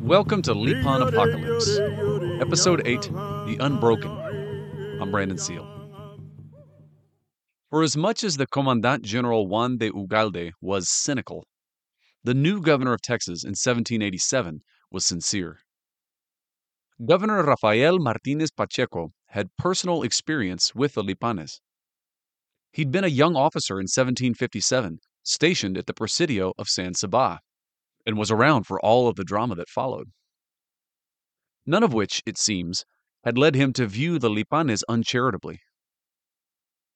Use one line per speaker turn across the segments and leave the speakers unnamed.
Welcome to Lipan Apocalypse, Episode 8 The Unbroken. I'm Brandon Seale. For as much as the Commandant General Juan de Ugalde was cynical, the new governor of Texas in 1787 was sincere. Governor Rafael Martinez Pacheco had personal experience with the Lipanes. He'd been a young officer in 1757, stationed at the Presidio of San Saba, and was around for all of the drama that followed. None of which, it seems, had led him to view the Lipanes uncharitably.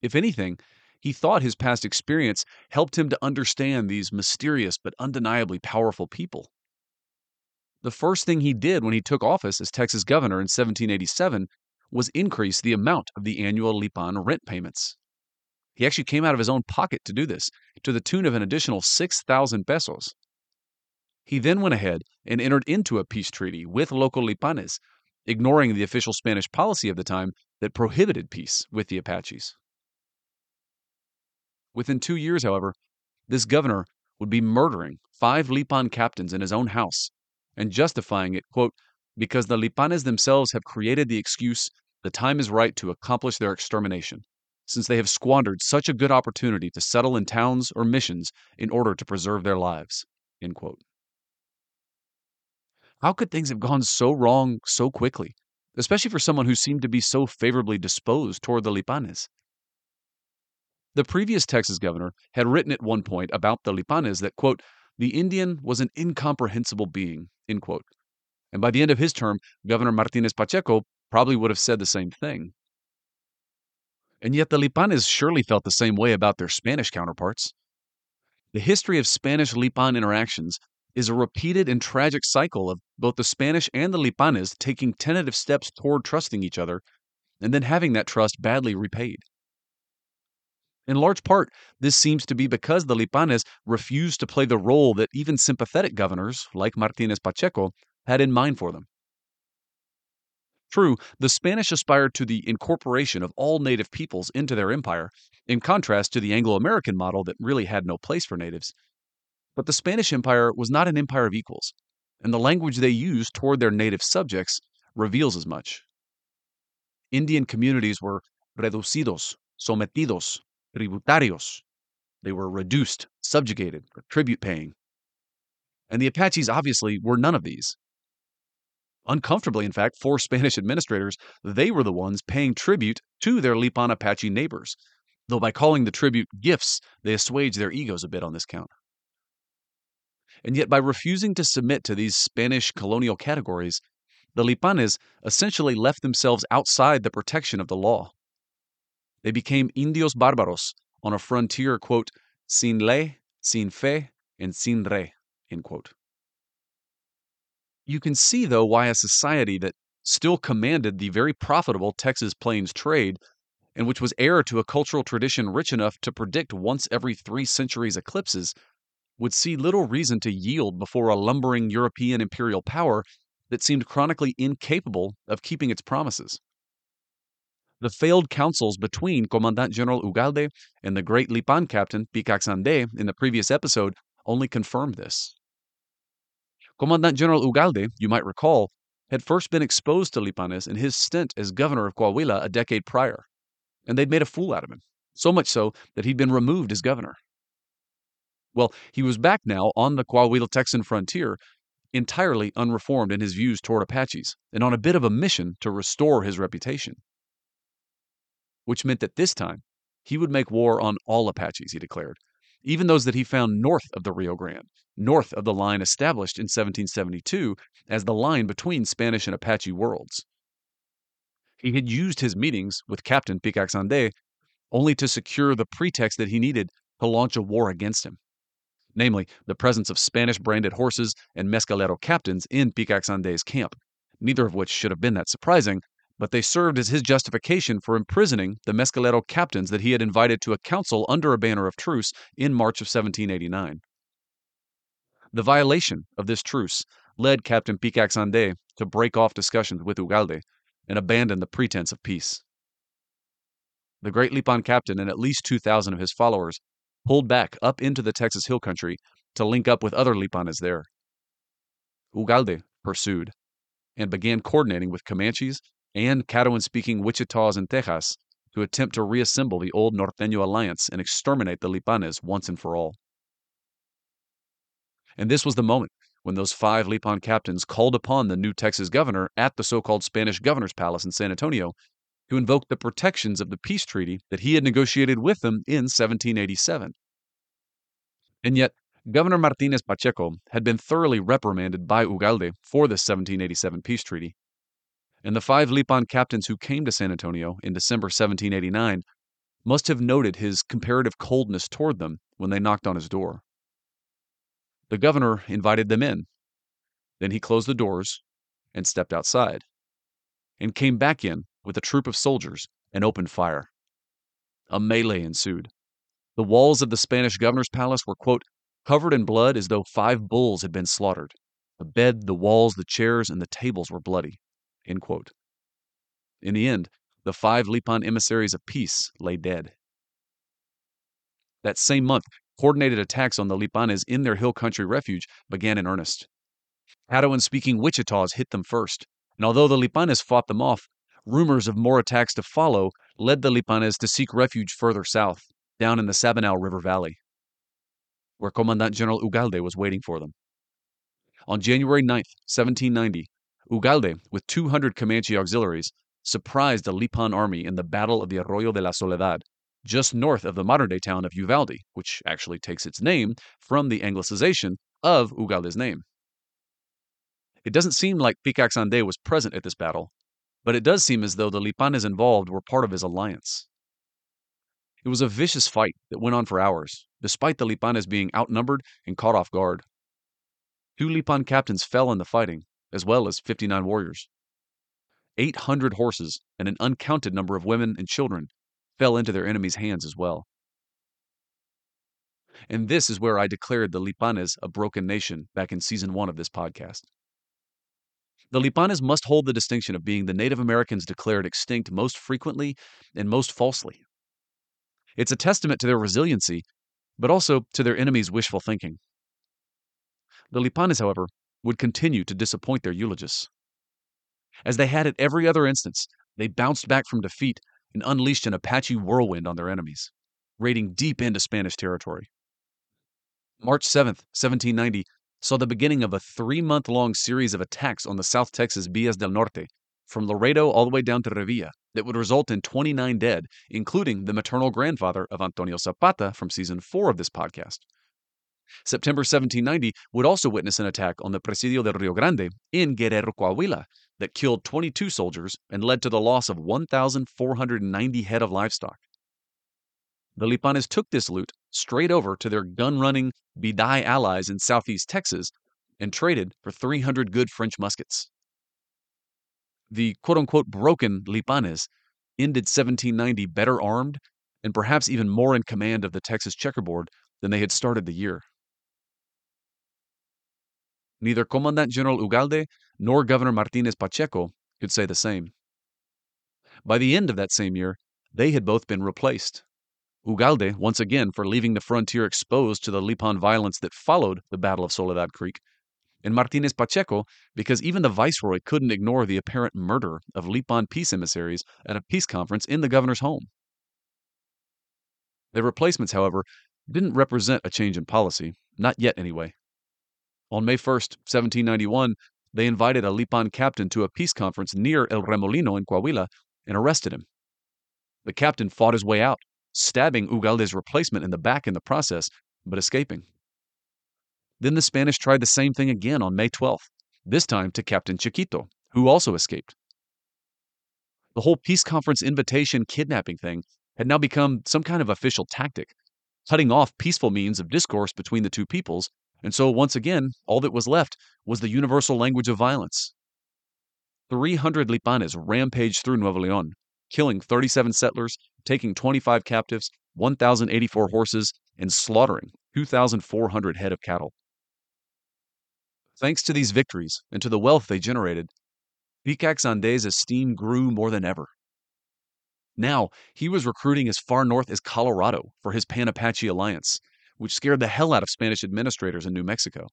If anything, he thought his past experience helped him to understand these mysterious but undeniably powerful people. The first thing he did when he took office as Texas governor in 1787 was increase the amount of the annual Lipan rent payments. He actually came out of his own pocket to do this, to the tune of an additional 6,000 pesos. He then went ahead and entered into a peace treaty with local Lipanes, ignoring the official Spanish policy of the time that prohibited peace with the Apaches. Within two years, however, this governor would be murdering five Lipan captains in his own house and justifying it, quote, because the Lipanes themselves have created the excuse the time is right to accomplish their extermination, since they have squandered such a good opportunity to settle in towns or missions in order to preserve their lives. How could things have gone so wrong so quickly, especially for someone who seemed to be so favorably disposed toward the Lipanes? The previous Texas governor had written at one point about the Lipanes that, quote, the Indian was an incomprehensible being, end quote. And by the end of his term, Governor Martinez Pacheco probably would have said the same thing. And yet the Lipanes surely felt the same way about their Spanish counterparts. The history of Spanish Lipan interactions is a repeated and tragic cycle of both the Spanish and the Lipanes taking tentative steps toward trusting each other and then having that trust badly repaid. In large part, this seems to be because the Lipanes refused to play the role that even sympathetic governors, like Martinez Pacheco, had in mind for them. True, the Spanish aspired to the incorporation of all native peoples into their empire, in contrast to the Anglo American model that really had no place for natives. But the Spanish Empire was not an empire of equals, and the language they used toward their native subjects reveals as much. Indian communities were reducidos, sometidos, tributarios. They were reduced, subjugated, tribute paying. And the Apaches obviously were none of these. Uncomfortably, in fact, for Spanish administrators, they were the ones paying tribute to their Lipan Apache neighbors, though by calling the tribute gifts, they assuaged their egos a bit on this count. And yet, by refusing to submit to these Spanish colonial categories, the Lipanes essentially left themselves outside the protection of the law. They became indios bárbaros on a frontier, quote, sin ley, sin fe, and sin rey, end quote. You can see, though, why a society that still commanded the very profitable Texas Plains trade and which was heir to a cultural tradition rich enough to predict once every three centuries eclipses would see little reason to yield before a lumbering European imperial power that seemed chronically incapable of keeping its promises. The failed councils between Commandant General Ugalde and the great Lipan captain Picax Ande in the previous episode only confirmed this. Commandant General Ugalde, you might recall, had first been exposed to Lipanes in his stint as governor of Coahuila a decade prior, and they'd made a fool out of him, so much so that he'd been removed as governor. Well, he was back now on the Coahuila Texan frontier, entirely unreformed in his views toward Apaches, and on a bit of a mission to restore his reputation. Which meant that this time, he would make war on all Apaches, he declared, even those that he found north of the Rio Grande, north of the line established in 1772 as the line between Spanish and Apache worlds. He had used his meetings with Captain Picax Ande only to secure the pretext that he needed to launch a war against him namely, the presence of Spanish branded horses and mescalero captains in Picax Ande's camp, neither of which should have been that surprising, but they served as his justification for imprisoning the mescalero captains that he had invited to a council under a banner of truce in March of 1789. The violation of this truce led Captain Picax Ande to break off discussions with Ugalde and abandon the pretense of peace. The great Lipan captain and at least 2,000 of his followers pulled back up into the Texas Hill Country to link up with other Lipanes there. Ugalde pursued and began coordinating with Comanches and Caddoan speaking Wichitas in Texas to attempt to reassemble the old Norteño alliance and exterminate the Lipanes once and for all. And this was the moment when those five Lipan captains called upon the new Texas governor at the so called Spanish governor's palace in San Antonio to invoke the protections of the peace treaty that he had negotiated with them in 1787. And yet, Governor Martinez Pacheco had been thoroughly reprimanded by Ugalde for the 1787 peace treaty. And the five Lipan captains who came to San Antonio in December 1789 must have noted his comparative coldness toward them when they knocked on his door. The governor invited them in. Then he closed the doors and stepped outside, and came back in with a troop of soldiers and opened fire. A melee ensued. The walls of the Spanish governor's palace were, quote, covered in blood as though five bulls had been slaughtered. The bed, the walls, the chairs, and the tables were bloody. In the end, the five Lipan emissaries of peace lay dead. That same month, coordinated attacks on the Lipanes in their hill country refuge began in earnest. Caddoan speaking Wichitas hit them first, and although the Lipanes fought them off, rumors of more attacks to follow led the Lipanes to seek refuge further south, down in the Sabinal River Valley where Commandant General Ugalde was waiting for them. On January 9, 1790, Ugalde, with 200 Comanche auxiliaries, surprised the Lipan army in the Battle of the Arroyo de la Soledad, just north of the modern day town of Uvalde, which actually takes its name from the anglicization of Ugalde's name. It doesn't seem like Picax Ande was present at this battle, but it does seem as though the Lipanes involved were part of his alliance. It was a vicious fight that went on for hours, despite the Lipanes being outnumbered and caught off guard. Two Lipan captains fell in the fighting, as well as 59 warriors. 800 horses and an uncounted number of women and children fell into their enemies' hands as well. And this is where I declared the Lipanes a broken nation back in season one of this podcast. The Lipanes must hold the distinction of being the Native Americans declared extinct most frequently and most falsely. It's a testament to their resiliency but also to their enemies' wishful thinking. The Lipanes, however, would continue to disappoint their eulogists. As they had at every other instance, they bounced back from defeat and unleashed an Apache whirlwind on their enemies, raiding deep into Spanish territory. March 7, 1790, saw the beginning of a three month long series of attacks on the South Texas Villas del Norte, from Laredo all the way down to Revilla, that would result in 29 dead, including the maternal grandfather of Antonio Zapata from season 4 of this podcast. September 1790 would also witness an attack on the Presidio del Rio Grande in Guerrero, Coahuila, that killed 22 soldiers and led to the loss of 1,490 head of livestock. The Lipanes took this loot straight over to their gun running Bidai allies in southeast Texas and traded for 300 good French muskets the quote unquote broken Lipanes ended 1790 better armed and perhaps even more in command of the Texas checkerboard than they had started the year. Neither Commandant General Ugalde nor Governor Martinez Pacheco could say the same. By the end of that same year, they had both been replaced. Ugalde, once again, for leaving the frontier exposed to the Lipan violence that followed the Battle of Soledad Creek, and Martinez Pacheco because even the viceroy couldn't ignore the apparent murder of Lipan peace emissaries at a peace conference in the governor's home. Their replacements, however, didn't represent a change in policy, not yet anyway. On May 1, 1791, they invited a Lipan captain to a peace conference near El Remolino in Coahuila and arrested him. The captain fought his way out, stabbing Ugalde's replacement in the back in the process, but escaping. Then the Spanish tried the same thing again on May 12th, this time to Captain Chiquito, who also escaped. The whole peace conference invitation kidnapping thing had now become some kind of official tactic, cutting off peaceful means of discourse between the two peoples, and so once again, all that was left was the universal language of violence. 300 Lipanes rampaged through Nuevo Leon, killing 37 settlers, taking 25 captives, 1,084 horses, and slaughtering 2,400 head of cattle. Thanks to these victories and to the wealth they generated, Picax Ande's esteem grew more than ever. Now, he was recruiting as far north as Colorado for his Pan Apache alliance, which scared the hell out of Spanish administrators in New Mexico.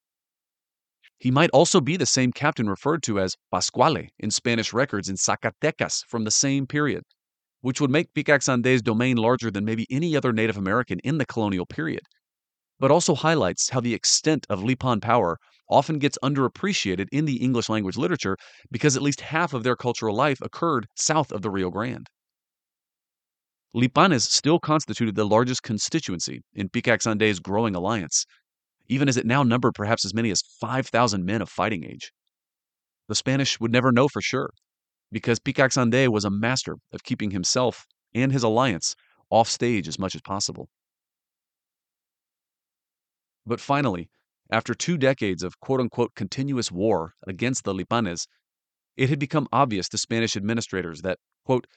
He might also be the same captain referred to as Pascuale in Spanish records in Zacatecas from the same period, which would make Picax Ande's domain larger than maybe any other Native American in the colonial period, but also highlights how the extent of Lipan power often gets underappreciated in the English language literature because at least half of their cultural life occurred south of the Rio Grande. Lipanes still constituted the largest constituency in Picax Ande's growing alliance, even as it now numbered perhaps as many as 5,000 men of fighting age. The Spanish would never know for sure, because Picax Ande was a master of keeping himself and his alliance off stage as much as possible. But finally, after two decades of quote unquote continuous war against the Lipanes, it had become obvious to Spanish administrators that, quote,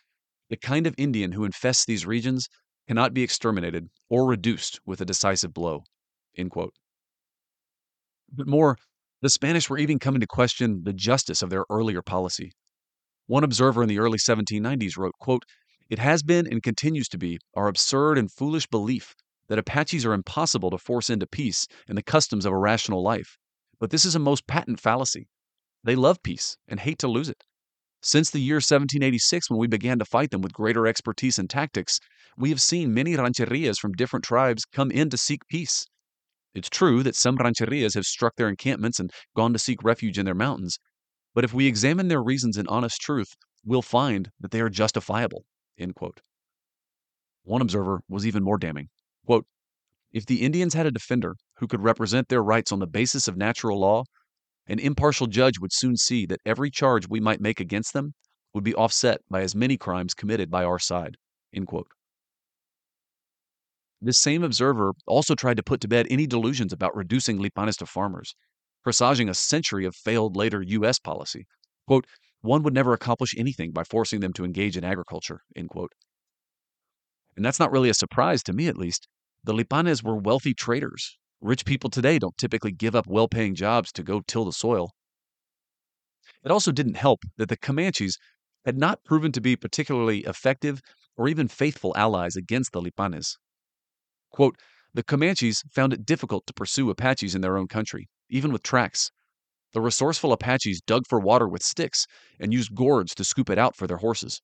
the kind of Indian who infests these regions cannot be exterminated or reduced with a decisive blow. But more, the Spanish were even coming to question the justice of their earlier policy. One observer in the early 1790s wrote, quote, It has been and continues to be our absurd and foolish belief that Apaches are impossible to force into peace and the customs of a rational life. But this is a most patent fallacy. They love peace and hate to lose it. Since the year 1786, when we began to fight them with greater expertise and tactics, we have seen many rancherias from different tribes come in to seek peace. It's true that some rancherias have struck their encampments and gone to seek refuge in their mountains, but if we examine their reasons in honest truth, we'll find that they are justifiable. One observer was even more damning. Quote, if the Indians had a defender who could represent their rights on the basis of natural law, an impartial judge would soon see that every charge we might make against them would be offset by as many crimes committed by our side. This same observer also tried to put to bed any delusions about reducing Lipanes to farmers, presaging a century of failed later U.S. policy. Quote, one would never accomplish anything by forcing them to engage in agriculture. End quote. And that's not really a surprise to me, at least. The Lipanes were wealthy traders Rich people today don't typically give up well paying jobs to go till the soil. It also didn't help that the Comanches had not proven to be particularly effective or even faithful allies against the Lipanes. Quote, the Comanches found it difficult to pursue Apaches in their own country, even with tracks. The resourceful Apaches dug for water with sticks and used gourds to scoop it out for their horses.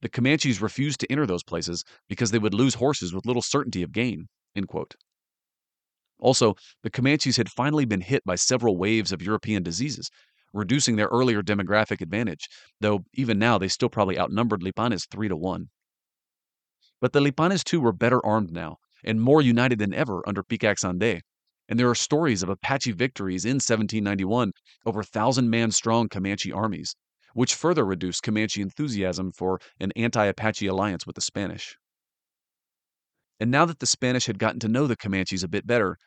The Comanches refused to enter those places because they would lose horses with little certainty of gain. Also, the Comanches had finally been hit by several waves of European diseases, reducing their earlier demographic advantage, though even now they still probably outnumbered Lipanes 3 to 1. But the Lipanes too were better armed now, and more united than ever under Picax Ande, and there are stories of Apache victories in 1791 over thousand man strong Comanche armies, which further reduced Comanche enthusiasm for an anti Apache alliance with the Spanish. And now that the Spanish had gotten to know the Comanches a bit better,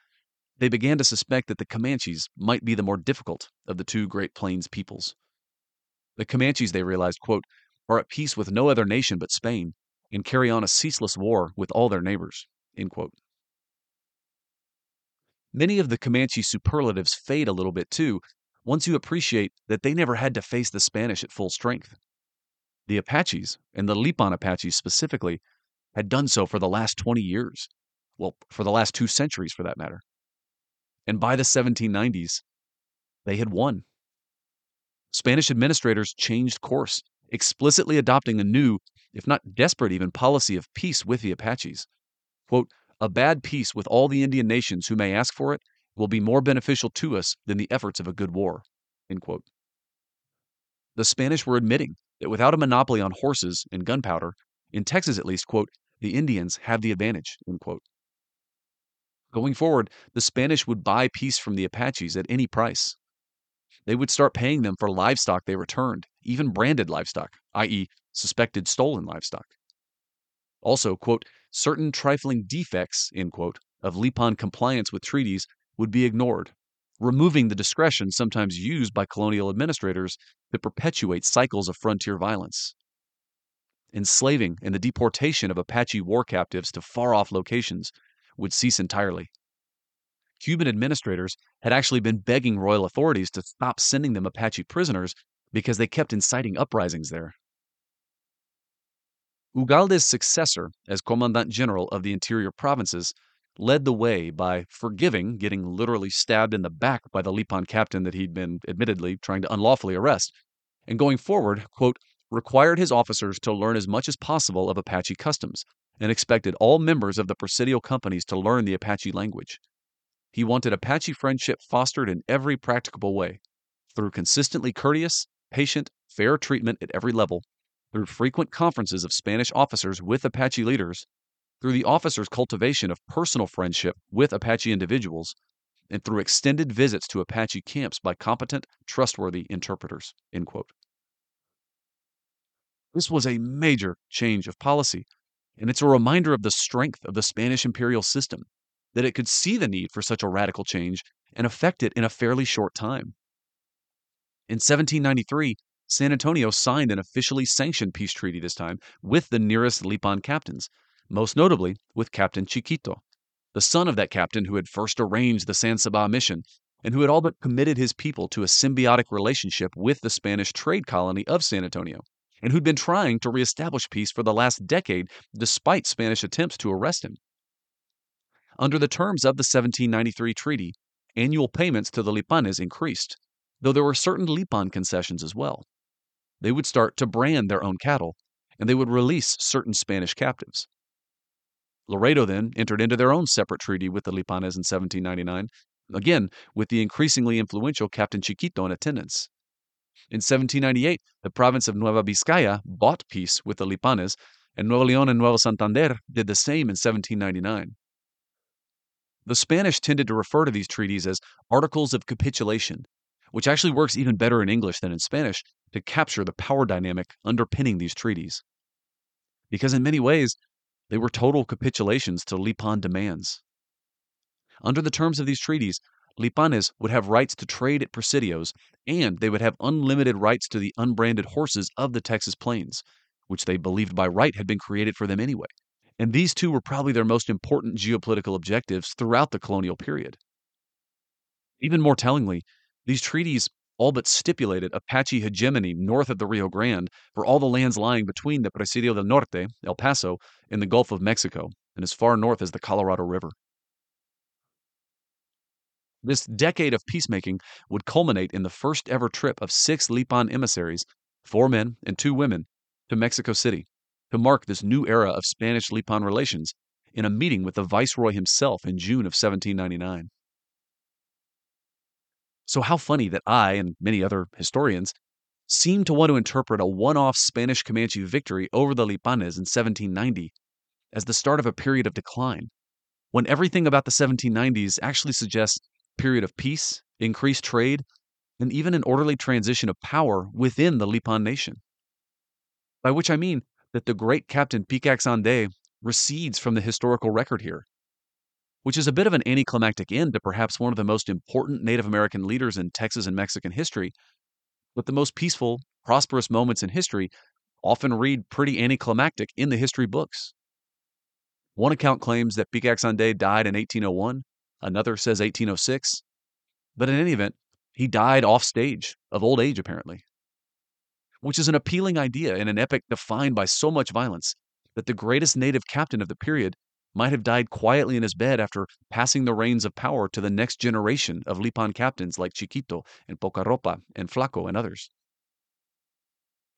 they began to suspect that the Comanches might be the more difficult of the two Great Plains peoples. The Comanches, they realized, quote, are at peace with no other nation but Spain and carry on a ceaseless war with all their neighbors. Many of the Comanche superlatives fade a little bit too once you appreciate that they never had to face the Spanish at full strength. The Apaches, and the Lipan Apaches specifically, had done so for the last 20 years. Well, for the last two centuries for that matter. And by the 1790s, they had won. Spanish administrators changed course, explicitly adopting a new, if not desperate even, policy of peace with the Apaches. Quote, a bad peace with all the Indian nations who may ask for it will be more beneficial to us than the efforts of a good war. End quote. The Spanish were admitting that without a monopoly on horses and gunpowder, in Texas at least, quote, the Indians have the advantage, end quote. Going forward, the Spanish would buy peace from the Apaches at any price. They would start paying them for livestock they returned, even branded livestock, i.e., suspected stolen livestock. Also, quote, certain trifling defects, end quote, of Lipan compliance with treaties would be ignored, removing the discretion sometimes used by colonial administrators to perpetuate cycles of frontier violence. Enslaving and the deportation of Apache war captives to far off locations would cease entirely. Cuban administrators had actually been begging royal authorities to stop sending them Apache prisoners because they kept inciting uprisings there. Ugalde's successor as Commandant General of the interior provinces led the way by forgiving getting literally stabbed in the back by the Lipan captain that he'd been admittedly trying to unlawfully arrest, and going forward, quote, required his officers to learn as much as possible of Apache customs and expected all members of the Presidio companies to learn the Apache language. He wanted Apache friendship fostered in every practicable way through consistently courteous, patient, fair treatment at every level, through frequent conferences of Spanish officers with Apache leaders, through the officers' cultivation of personal friendship with Apache individuals, and through extended visits to Apache camps by competent, trustworthy interpreters. This was a major change of policy, and it's a reminder of the strength of the Spanish imperial system, that it could see the need for such a radical change and effect it in a fairly short time. In 1793, San Antonio signed an officially sanctioned peace treaty this time with the nearest Lipan captains, most notably with Captain Chiquito, the son of that captain who had first arranged the San Saba mission and who had all but committed his people to a symbiotic relationship with the Spanish trade colony of San Antonio, and who'd been trying to reestablish peace for the last decade despite Spanish attempts to arrest him. Under the terms of the 1793 treaty, annual payments to the Lipanes increased, though there were certain Lipan concessions as well. They would start to brand their own cattle, and they would release certain Spanish captives. Laredo then entered into their own separate treaty with the Lipanes in 1799, again with the increasingly influential Captain Chiquito in attendance. In 1798, the province of Nueva Vizcaya bought peace with the Lipanes, and Nuevo León and Nuevo Santander did the same in 1799. The Spanish tended to refer to these treaties as Articles of Capitulation, which actually works even better in English than in Spanish to capture the power dynamic underpinning these treaties. Because in many ways, they were total capitulations to Lipan demands. Under the terms of these treaties, Lipanes would have rights to trade at presidios, and they would have unlimited rights to the unbranded horses of the Texas plains, which they believed by right had been created for them anyway. And these two were probably their most important geopolitical objectives throughout the colonial period. Even more tellingly, these treaties all but stipulated Apache hegemony north of the Rio Grande for all the lands lying between the Presidio del Norte, El Paso, and the Gulf of Mexico, and as far north as the Colorado River. This decade of peacemaking would culminate in the first ever trip of six Lipan emissaries, four men and two women, to Mexico City to mark this new era of Spanish Lipan relations in a meeting with the Viceroy himself in June of 1799. So, how funny that I and many other historians seem to want to interpret a one off Spanish Comanche victory over the Lipanes in 1790 as the start of a period of decline, when everything about the 1790s actually suggests period of peace, increased trade, and even an orderly transition of power within the Lipan nation. By which I mean that the great Captain Picax Ande recedes from the historical record here which is a bit of an anticlimactic end to perhaps one of the most important Native American leaders in Texas and Mexican history. But the most peaceful, prosperous moments in history often read pretty anticlimactic in the history books. One account claims that Picax Ande died in 1801, another says 1806. But in any event, he died off stage, of old age apparently. Which is an appealing idea in an epic defined by so much violence that the greatest native captain of the period might have died quietly in his bed after passing the reins of power to the next generation of Lipan captains like Chiquito and Pocaropa and Flaco and others.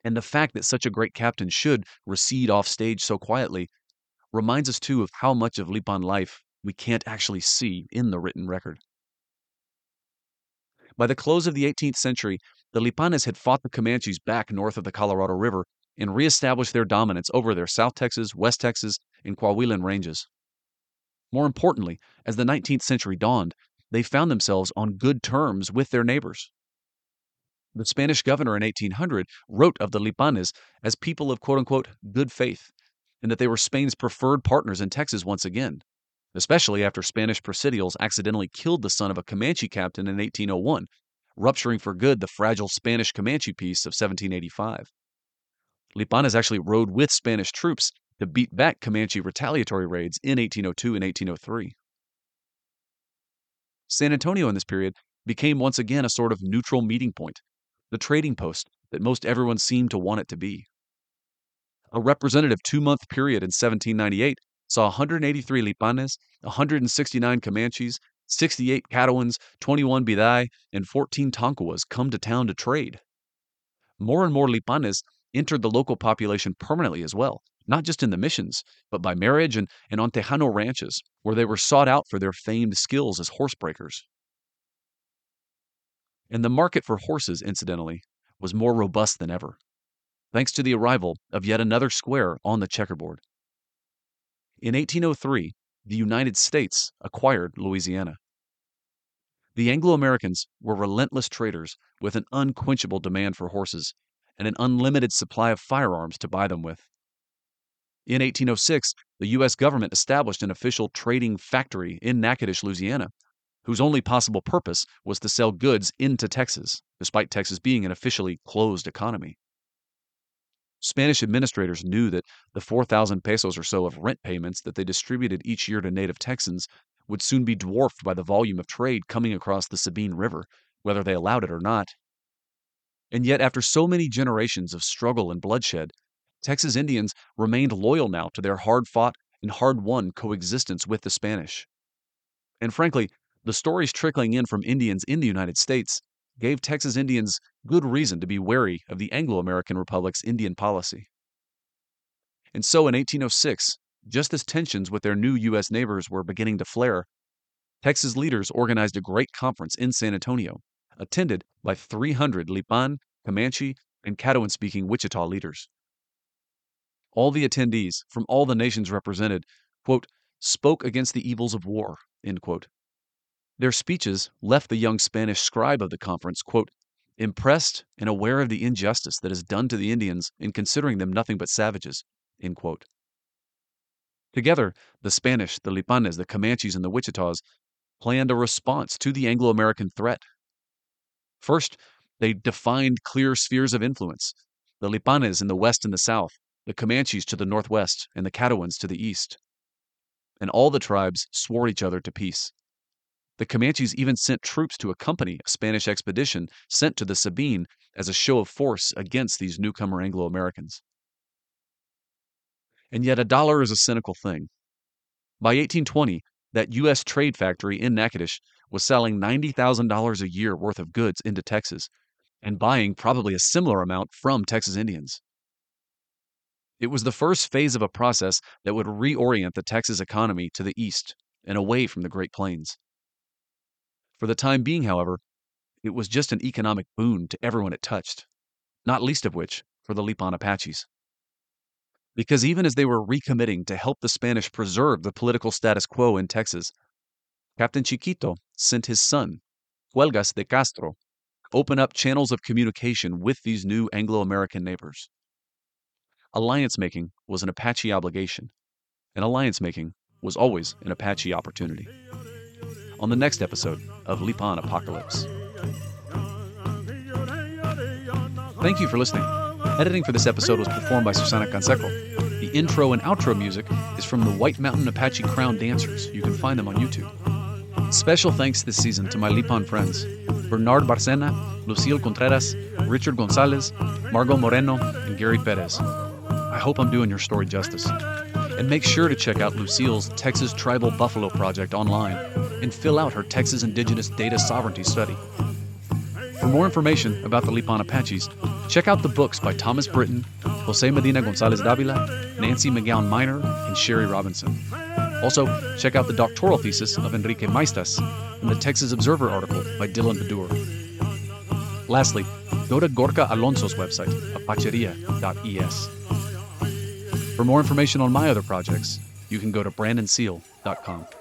And the fact that such a great captain should recede off stage so quietly reminds us too of how much of Lipan life we can't actually see in the written record. By the close of the 18th century, the Lipanes had fought the Comanches back north of the Colorado River and reestablished their dominance over their South Texas, West Texas, and Coahuilan ranges. More importantly, as the 19th century dawned, they found themselves on good terms with their neighbors. The Spanish governor in 1800 wrote of the Lipanes as people of quote unquote good faith, and that they were Spain's preferred partners in Texas once again, especially after Spanish presidials accidentally killed the son of a Comanche captain in 1801, rupturing for good the fragile Spanish Comanche peace of 1785. Lipanes actually rode with Spanish troops to beat back Comanche retaliatory raids in 1802 and 1803. San Antonio in this period became once again a sort of neutral meeting point, the trading post that most everyone seemed to want it to be. A representative two month period in 1798 saw 183 Lipanes, 169 Comanches, 68 Caddoans, 21 Bidai, and 14 Tonkawas come to town to trade. More and more Lipanes entered the local population permanently as well, not just in the missions, but by marriage and, and on Tejano ranches, where they were sought out for their famed skills as horsebreakers. And the market for horses, incidentally, was more robust than ever, thanks to the arrival of yet another square on the checkerboard. In 1803, the United States acquired Louisiana. The Anglo Americans were relentless traders with an unquenchable demand for horses and an unlimited supply of firearms to buy them with. In 1806, the U.S. government established an official trading factory in Natchitoches, Louisiana, whose only possible purpose was to sell goods into Texas, despite Texas being an officially closed economy. Spanish administrators knew that the 4,000 pesos or so of rent payments that they distributed each year to native Texans would soon be dwarfed by the volume of trade coming across the Sabine River, whether they allowed it or not. And yet, after so many generations of struggle and bloodshed, Texas Indians remained loyal now to their hard fought and hard won coexistence with the Spanish. And frankly, the stories trickling in from Indians in the United States gave Texas Indians good reason to be wary of the Anglo American Republic's Indian policy. And so in 1806, just as tensions with their new U.S. neighbors were beginning to flare, Texas leaders organized a great conference in San Antonio, attended by 300 Lipan, Comanche, and Caddoan speaking Wichita leaders all the attendees from all the nations represented, quote, spoke against the evils of war, end quote. Their speeches left the young Spanish scribe of the conference, quote, impressed and aware of the injustice that is done to the Indians in considering them nothing but savages, end quote. Together, the Spanish, the Lipanes, the Comanches, and the Wichitas planned a response to the Anglo American threat. First, they defined clear spheres of influence the Lipanes in the west and the south, the Comanches to the northwest, and the Caddoans to the east. And all the tribes swore each other to peace. The Comanches even sent troops to accompany a Spanish expedition sent to the Sabine as a show of force against these newcomer Anglo Americans. And yet, a dollar is a cynical thing. By 1820, that U.S. trade factory in Natchitoches was selling $90,000 a year worth of goods into Texas and buying probably a similar amount from Texas Indians. It was the first phase of a process that would reorient the Texas economy to the east and away from the Great Plains. For the time being, however, it was just an economic boon to everyone it touched, not least of which for the Lipan Apaches. Because even as they were recommitting to help the Spanish preserve the political status quo in Texas, Captain Chiquito sent his son, Cuelgas de Castro, open up channels of communication with these new Anglo American neighbors. Alliance making was an Apache obligation, and alliance making was always an Apache opportunity. On the next episode of Lipan Apocalypse. Thank you for listening. Editing for this episode was performed by Susana Canseco. The intro and outro music is from the White Mountain Apache Crown Dancers. You can find them on YouTube. Special thanks this season to my Lipan friends Bernard Barcena, Lucille Contreras, Richard Gonzalez, Margot Moreno, and Gary Perez. I hope I'm doing your story justice. And make sure to check out Lucille's Texas Tribal Buffalo Project online and fill out her Texas Indigenous Data Sovereignty Study. For more information about the Lipan Apaches, check out the books by Thomas Britten, Jose Medina Gonzalez Davila, Nancy McGowan Minor, and Sherry Robinson. Also, check out the doctoral thesis of Enrique Maestas and the Texas Observer article by Dylan Baddour. Lastly, go to Gorka Alonso's website, apacheria.es. For more information on my other projects, you can go to brandonseale.com.